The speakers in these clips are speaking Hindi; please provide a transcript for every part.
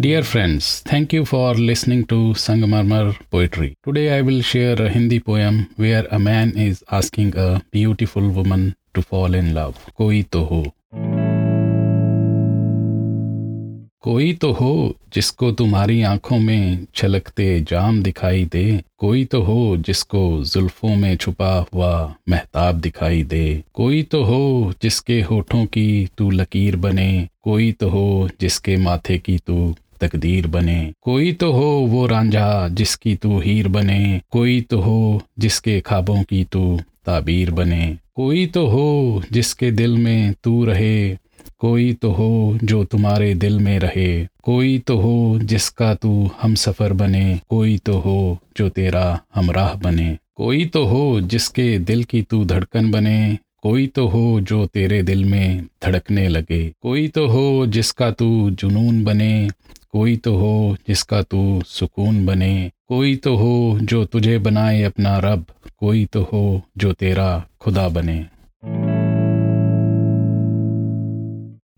Dear friends, thank you for listening to Sangamarmar Poetry. Today I will share a Hindi poem where a man is asking a beautiful woman to fall in love. Koi to ho. कोई तो हो जिसको तुम्हारी आँखों में छलकते जाम दिखाई दे कोई तो हो जिसको जुल्फों में छुपा हुआ महताब दिखाई दे कोई तो हो जिसके होठों की तू लकीर बने कोई तो हो जिसके माथे की तू तकदीर बने। कोई तो हो वो रांझा जिसकी तू हीर बने। कोई तो हो जिसके ख्वाबों की तू ताबीर बने। कोई तो हो जिसके दिल में तू रहे। कोई तो हो जो तुम्हारे दिल में रहे। कोई तो हो जिसका तू हम सफ़र बने। कोई तो हो जो तेरा हमराह बने। कोई तो हो जिसके दिल की तू धड़कन बने। कोई तो हो जो तेरे दिल में धड़कने लगे, कोई तो हो जिसका तू जुनून बने, कोई तो हो जिसका तू सुकून बने, कोई तो हो जो तुझे बनाए अपना रब, कोई तो हो जो तेरा खुदा बने।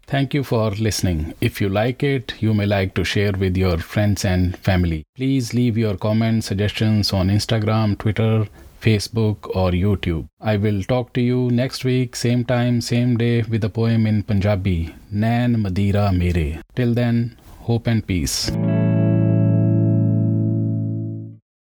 Thank you for listening if you like it you may like to share with your friends and family please leave your comment suggestion on Instagram Twitter Facebook, or YouTube. I will talk to you next week, same time, same day, with a poem in Punjabi, Nan Madira Mere. Till then, hope and peace.